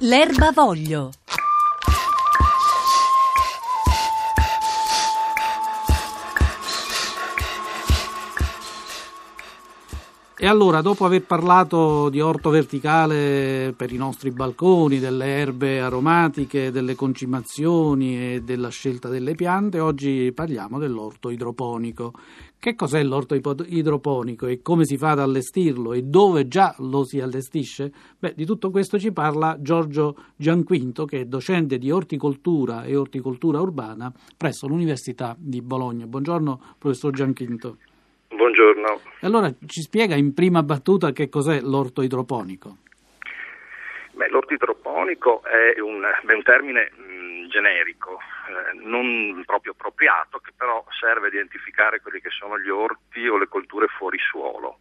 L'erba voglio. E allora, dopo aver parlato di orto verticale per i nostri balconi, delle erbe aromatiche, delle concimazioni e della scelta delle piante, oggi parliamo dell'orto idroponico. Che cos'è l'orto idroponico e come si fa ad allestirlo e dove già lo si allestisce? Beh, di tutto questo ci parla Giorgio Gianquinto, che è docente di orticoltura e orticoltura urbana presso l'Università di Bologna. Buongiorno, professor Gianquinto. Buongiorno. Allora ci spiega in prima battuta che cos'è l'orto idroponico? Beh, l'orto idroponico è un, è un termine mh, generico, eh, non proprio appropriato, che però serve a identificare quelli che sono gli orti o le colture fuori suolo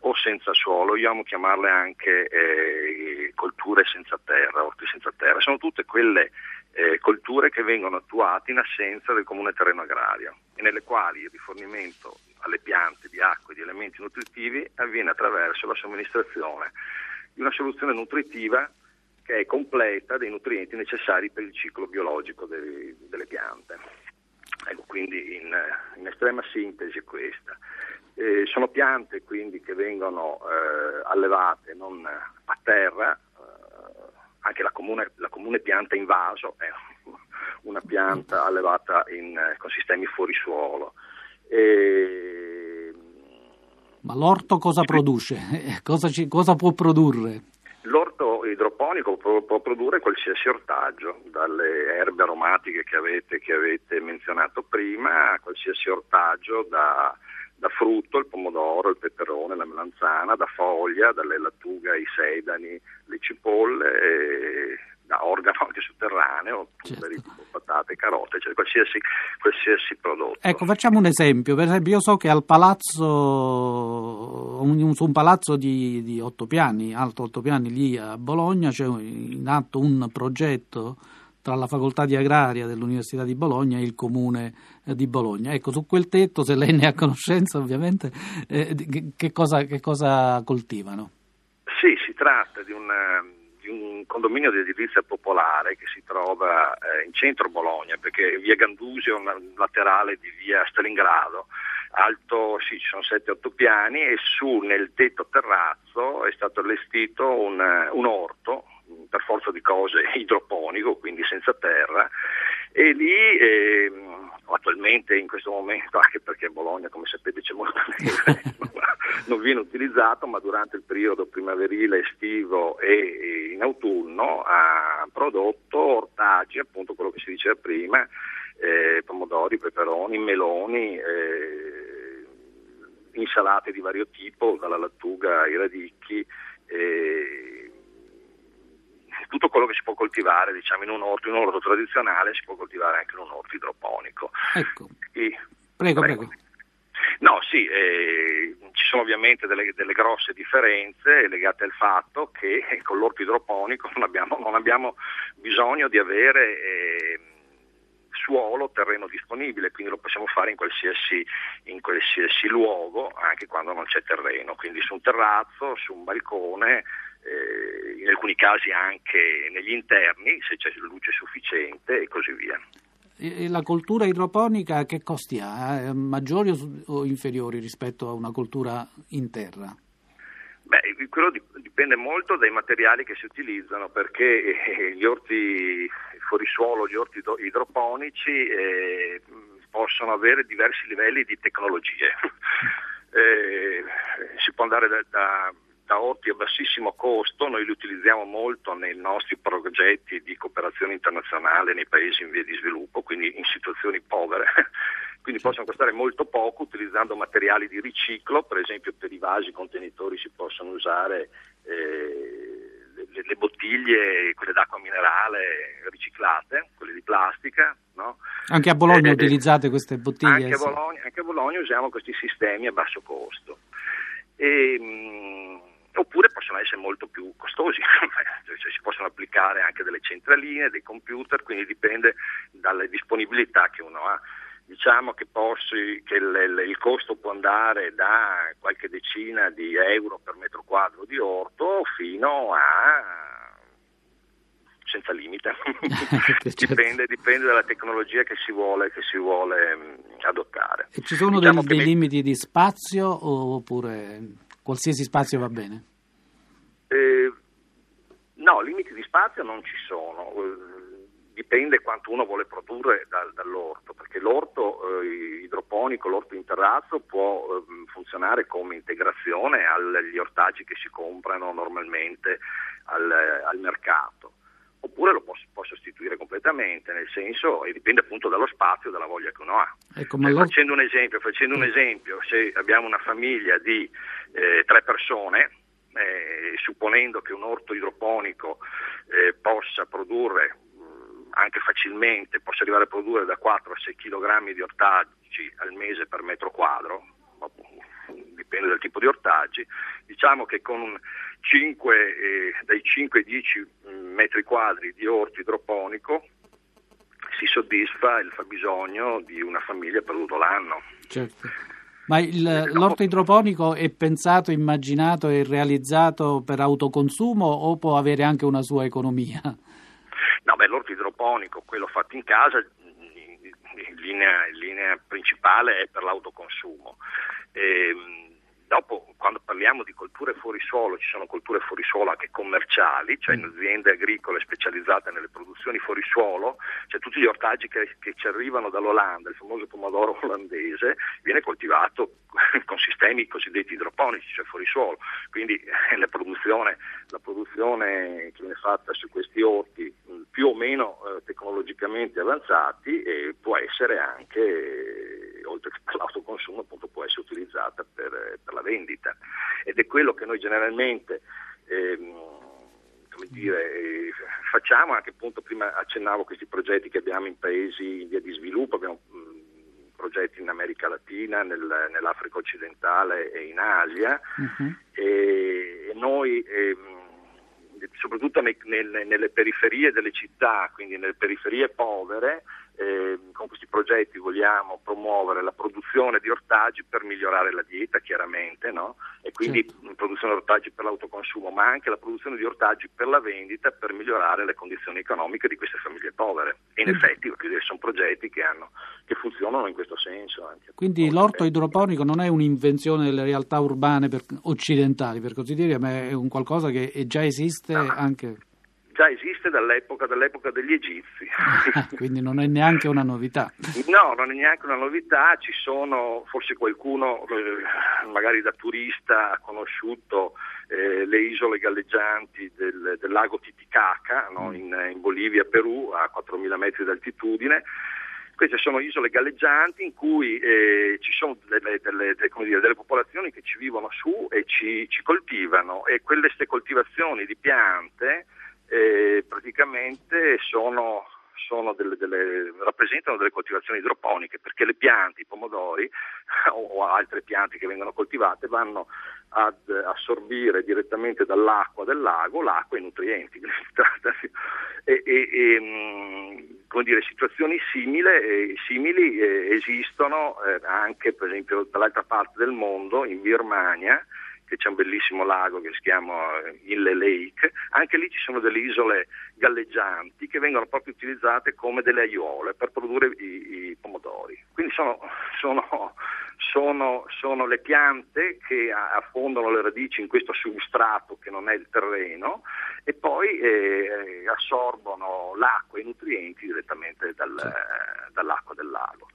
o senza suolo. Io amo chiamarle anche eh, colture senza terra, orti senza terra. Sono tutte quelle eh, colture che vengono attuate in assenza del comune terreno agrario e nelle quali il rifornimento alle piante di acqua e di elementi nutritivi avviene attraverso la somministrazione di una soluzione nutritiva che è completa dei nutrienti necessari per il ciclo biologico dei, delle piante. Ecco, quindi in, in, estrema sintesi questa. Eh, sono piante quindi che vengono eh, allevate non a terra, eh, anche la comune, la comune, pianta in vaso è una pianta allevata in, con sistemi fuori suolo. E... Ma l'orto cosa produce? Cosa, ci, cosa, può produrre? L'orto idroponico può, può, produrre qualsiasi ortaggio, dalle erbe aromatiche che avete, che avete menzionato prima, a qualsiasi ortaggio, da, da, frutto, il pomodoro, il peperone, la melanzana, da foglia, dalle lattughe ai sedani, le cipolle. Da organo anche sotterraneo, certo. patate, carote, cioè qualsiasi, qualsiasi, prodotto. Ecco, facciamo un esempio. Per esempio, io so che al palazzo, un, su un palazzo di, di 8 piani, alto 8 piani lì a Bologna, c'è in atto un progetto tra la facoltà di agraria dell'Università di Bologna e il comune eh, di Bologna. Ecco, su quel tetto, se lei ne ha conoscenza ovviamente, eh, che, cosa, che cosa coltivano? Sì, si tratta di un di un condominio di edilizia popolare che si trova eh, in centro Bologna, perché via Gandusio è un laterale di via Stalingrado, alto, sì, ci sono 7-8 piani e su nel tetto terrazzo è stato allestito un, un orto, per forza di cose idroponico, quindi senza terra, e lì eh, attualmente in questo momento, anche perché a Bologna come sapete c'è molta neve, non viene utilizzato, ma durante il periodo primaverile, estivo e in autunno ha prodotto ortaggi, appunto quello che si diceva prima, eh, pomodori, peperoni, meloni, eh, insalate di vario tipo, dalla lattuga ai radicchi. Eh, tutto quello che si può coltivare diciamo, in un orto, in un orto tradizionale si può coltivare anche in un orto idroponico. Ecco. E, prego, prego. prego. No, sì, eh, ci sono ovviamente delle, delle, grosse differenze legate al fatto che con l'orto idroponico non abbiamo, non abbiamo bisogno di avere eh, suolo, terreno disponibile, quindi lo possiamo fare in qualsiasi, in qualsiasi luogo, anche quando non c'è terreno, quindi su un terrazzo, su un balcone, eh, in alcuni casi anche negli interni, se c'è luce sufficiente e così via. La coltura idroponica che costi ha? Eh, maggiori o inferiori rispetto a una coltura in terra? Beh, quello dipende molto dai materiali che si utilizzano perché eh, gli orti fuorisuolo, gli orti idroponici eh, possono avere diversi livelli di tecnologie. eh, si può andare da, da da orti a bassissimo costo, noi li utilizziamo molto nei nostri progetti di cooperazione internazionale nei paesi in via di sviluppo, quindi in situazioni povere, quindi possono costare molto poco utilizzando materiali di riciclo, per esempio per i vasi contenitori si possono usare eh, le, le, bottiglie, quelle d'acqua minerale riciclate, quelle di plastica. No? Anche a Bologna eh, utilizzate queste bottiglie? Anche a, Bologna, anche a Bologna usiamo questi sistemi a basso costo. E, mh, oppure possono essere molto più costosi, cioè, si possono applicare anche delle centraline, dei computer, quindi dipende dalle disponibilità che uno ha. Diciamo che, possi, che il, il, costo può andare da qualche decina di euro per metro quadro di orto fino a senza limite. certo. dipende, dipende, dalla tecnologia che si vuole, che si vuole adottare. E ci sono diciamo dei, dei mi... limiti di spazio oppure qualsiasi spazio va bene? Eh, no, limiti di spazio non ci sono dipende quanto uno vuole produrre dal, dall'orto, perché l'orto eh, idroponico, l'orto in terrazzo può eh, funzionare come integrazione agli ortaggi che si comprano normalmente al, al mercato, oppure lo può, può, sostituire completamente, nel senso, e dipende appunto dallo spazio e dalla voglia che uno ha. Ecco, eh, facendo, un esempio, facendo un esempio, se abbiamo una famiglia di eh, tre persone, eh, supponendo che un orto idroponico eh, possa produrre anche facilmente, posso arrivare a produrre da 4 a 6 kg di ortaggi al mese per metro quadro, dipende dal tipo di ortaggi, diciamo che con 5, eh, dai 5 ai 10 mm, metri quadri di orto idroponico si soddisfa il fabbisogno di una famiglia per tutto l'anno. Certo. Ma il, eh, l'orto idroponico è pensato, immaginato e realizzato per autoconsumo o può avere anche una sua economia? No, beh, l'orto idroponico, quello fatto in casa, in linea, in linea principale è per l'autoconsumo. Ehm, Dopo, quando parliamo di colture fuori suolo, ci sono colture fuori suolo anche commerciali, cioè in mm. aziende agricole specializzate nelle produzioni fuori suolo, cioè tutti gli ortaggi che, che ci arrivano dall'Olanda, il famoso pomodoro olandese, viene coltivato con sistemi cosiddetti idroponici, cioè fuori suolo. Quindi eh, la, produzione, la produzione, che viene fatta su questi orti mm, più o meno eh, tecnologicamente avanzati eh, può essere anche, eh, oltre che per l'autoconsumo, appunto, può essere utilizzata per, eh, per la vendita ed è quello che noi generalmente ehm, dire, facciamo, anche appunto prima accennavo questi progetti che abbiamo in paesi in via di sviluppo, abbiamo mm, progetti in America Latina, nel, nell'Africa occidentale e in Asia uh-huh. e, e, noi ehm, soprattutto nei, nel, nelle periferie delle città, quindi nelle periferie povere, eh, con questi progetti vogliamo promuovere la produzione di ortaggi per migliorare la dieta, chiaramente, no? e quindi certo. produzione di ortaggi per l'autoconsumo, ma anche la produzione di ortaggi per la vendita per migliorare le condizioni economiche di queste famiglie povere. E in mm. effetti sono progetti che, hanno, che, funzionano in questo senso. Anche. Quindi l'orto idroponico non è un'invenzione delle realtà urbane per, occidentali, per così dire, ma è un qualcosa che già esiste no. anche già esiste dall'epoca, dall'epoca degli egizi. Quindi non è neanche una novità. No, non è neanche una novità, ci sono, forse qualcuno eh, magari da turista ha conosciuto eh, le isole galleggianti del, del lago Titicaca no? Mm. in, in Bolivia, Perù, a 4.000 metri d'altitudine. Queste sono isole galleggianti in cui eh, ci sono delle, delle, delle, dire, delle, popolazioni che ci vivono su e ci, ci coltivano e queste coltivazioni di piante eh, praticamente sono, sono delle, delle, rappresentano delle coltivazioni idroponiche perché le piante, i pomodori o altre piante che vengono coltivate vanno ad assorbire direttamente dall'acqua del lago l'acqua e i nutrienti. e, e, e come dire, situazioni simili, simili eh, esistono eh, anche per esempio dall'altra parte del mondo, in Birmania, che c'è un bellissimo lago che si chiama eh, Inle Lake, anche lì ci sono delle isole galleggianti che vengono proprio utilizzate come delle aiuole per produrre i, i pomodori. Quindi sono, sono, sono, sono, le piante che affondano le radici in questo substrato che non è il terreno e poi eh, assorbono l'acqua e i nutrienti direttamente dal, dall'acqua del lago.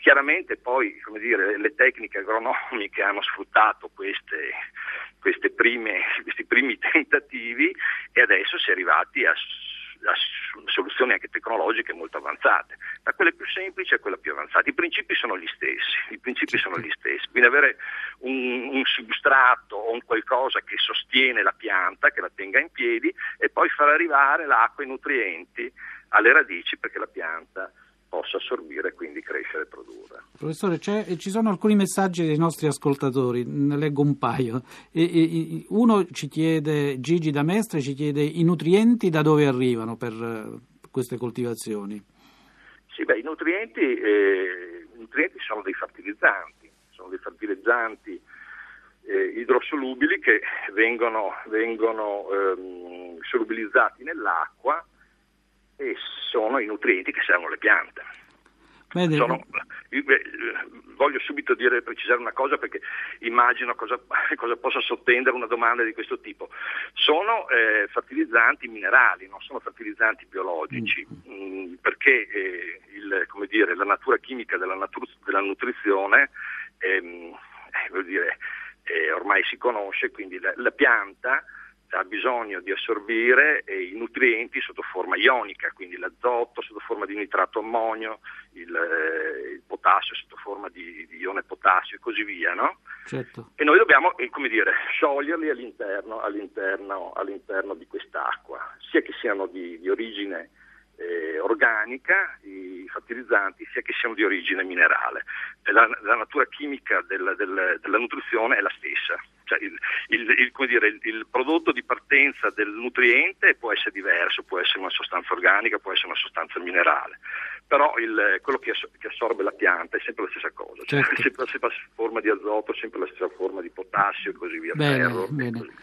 Chiaramente poi dire, le tecniche agronomiche hanno sfruttato queste, queste prime, questi primi tentativi e adesso si è arrivati a, soluzioni anche tecnologiche molto avanzate, da quelle più semplici a quelle più avanzate. I principi sono gli stessi, principi sono gli stessi. Quindi avere un, un substrato o un qualcosa che sostiene la pianta, che la tenga in piedi e poi far arrivare l'acqua e i nutrienti alle radici perché la pianta possa assorbire e quindi crescere e produrre. Professore, ci sono alcuni messaggi dei nostri ascoltatori, ne leggo un paio. E, e, uno ci chiede, Gigi da Mestre ci chiede i nutrienti da dove arrivano per uh, queste coltivazioni? Sì, beh, i nutrienti, eh, i nutrienti sono dei fertilizzanti, sono dei fertilizzanti eh, idrosolubili che vengono, vengono ehm, solubilizzati nell'acqua e sono i nutrienti che servono alle piante. Bene. Sono, voglio subito dire, precisare una cosa perché immagino cosa, cosa, possa sottendere una domanda di questo tipo. Sono eh, fertilizzanti minerali, non sono fertilizzanti biologici, mm. mh, perché eh, il, dire, la natura chimica della, natur- della nutrizione ehm, eh, dire, eh, ormai si conosce, quindi la, la pianta ha bisogno di assorbire i nutrienti sotto forma ionica, quindi l'azoto sotto forma di nitrato ammonio, il, eh, il potassio sotto forma di, di, ione potassio e così via, no? certo. E noi dobbiamo, eh, come dire, scioglierli all'interno, all'interno, all'interno, di quest'acqua, sia che siano di, di origine eh, organica, i fertilizzanti, sia che siano di origine minerale. La, la natura chimica del, del, della nutrizione è la stessa. Cioè il, il, il, dire, il, prodotto di partenza del nutriente può essere diverso, può essere una sostanza organica, può essere una sostanza minerale, però quello che, assorbe la pianta è sempre la stessa cosa, cioè certo. sempre la stessa forma di azoto, sempre la stessa forma di potassio e così via. Bene, ferro, bene. Così.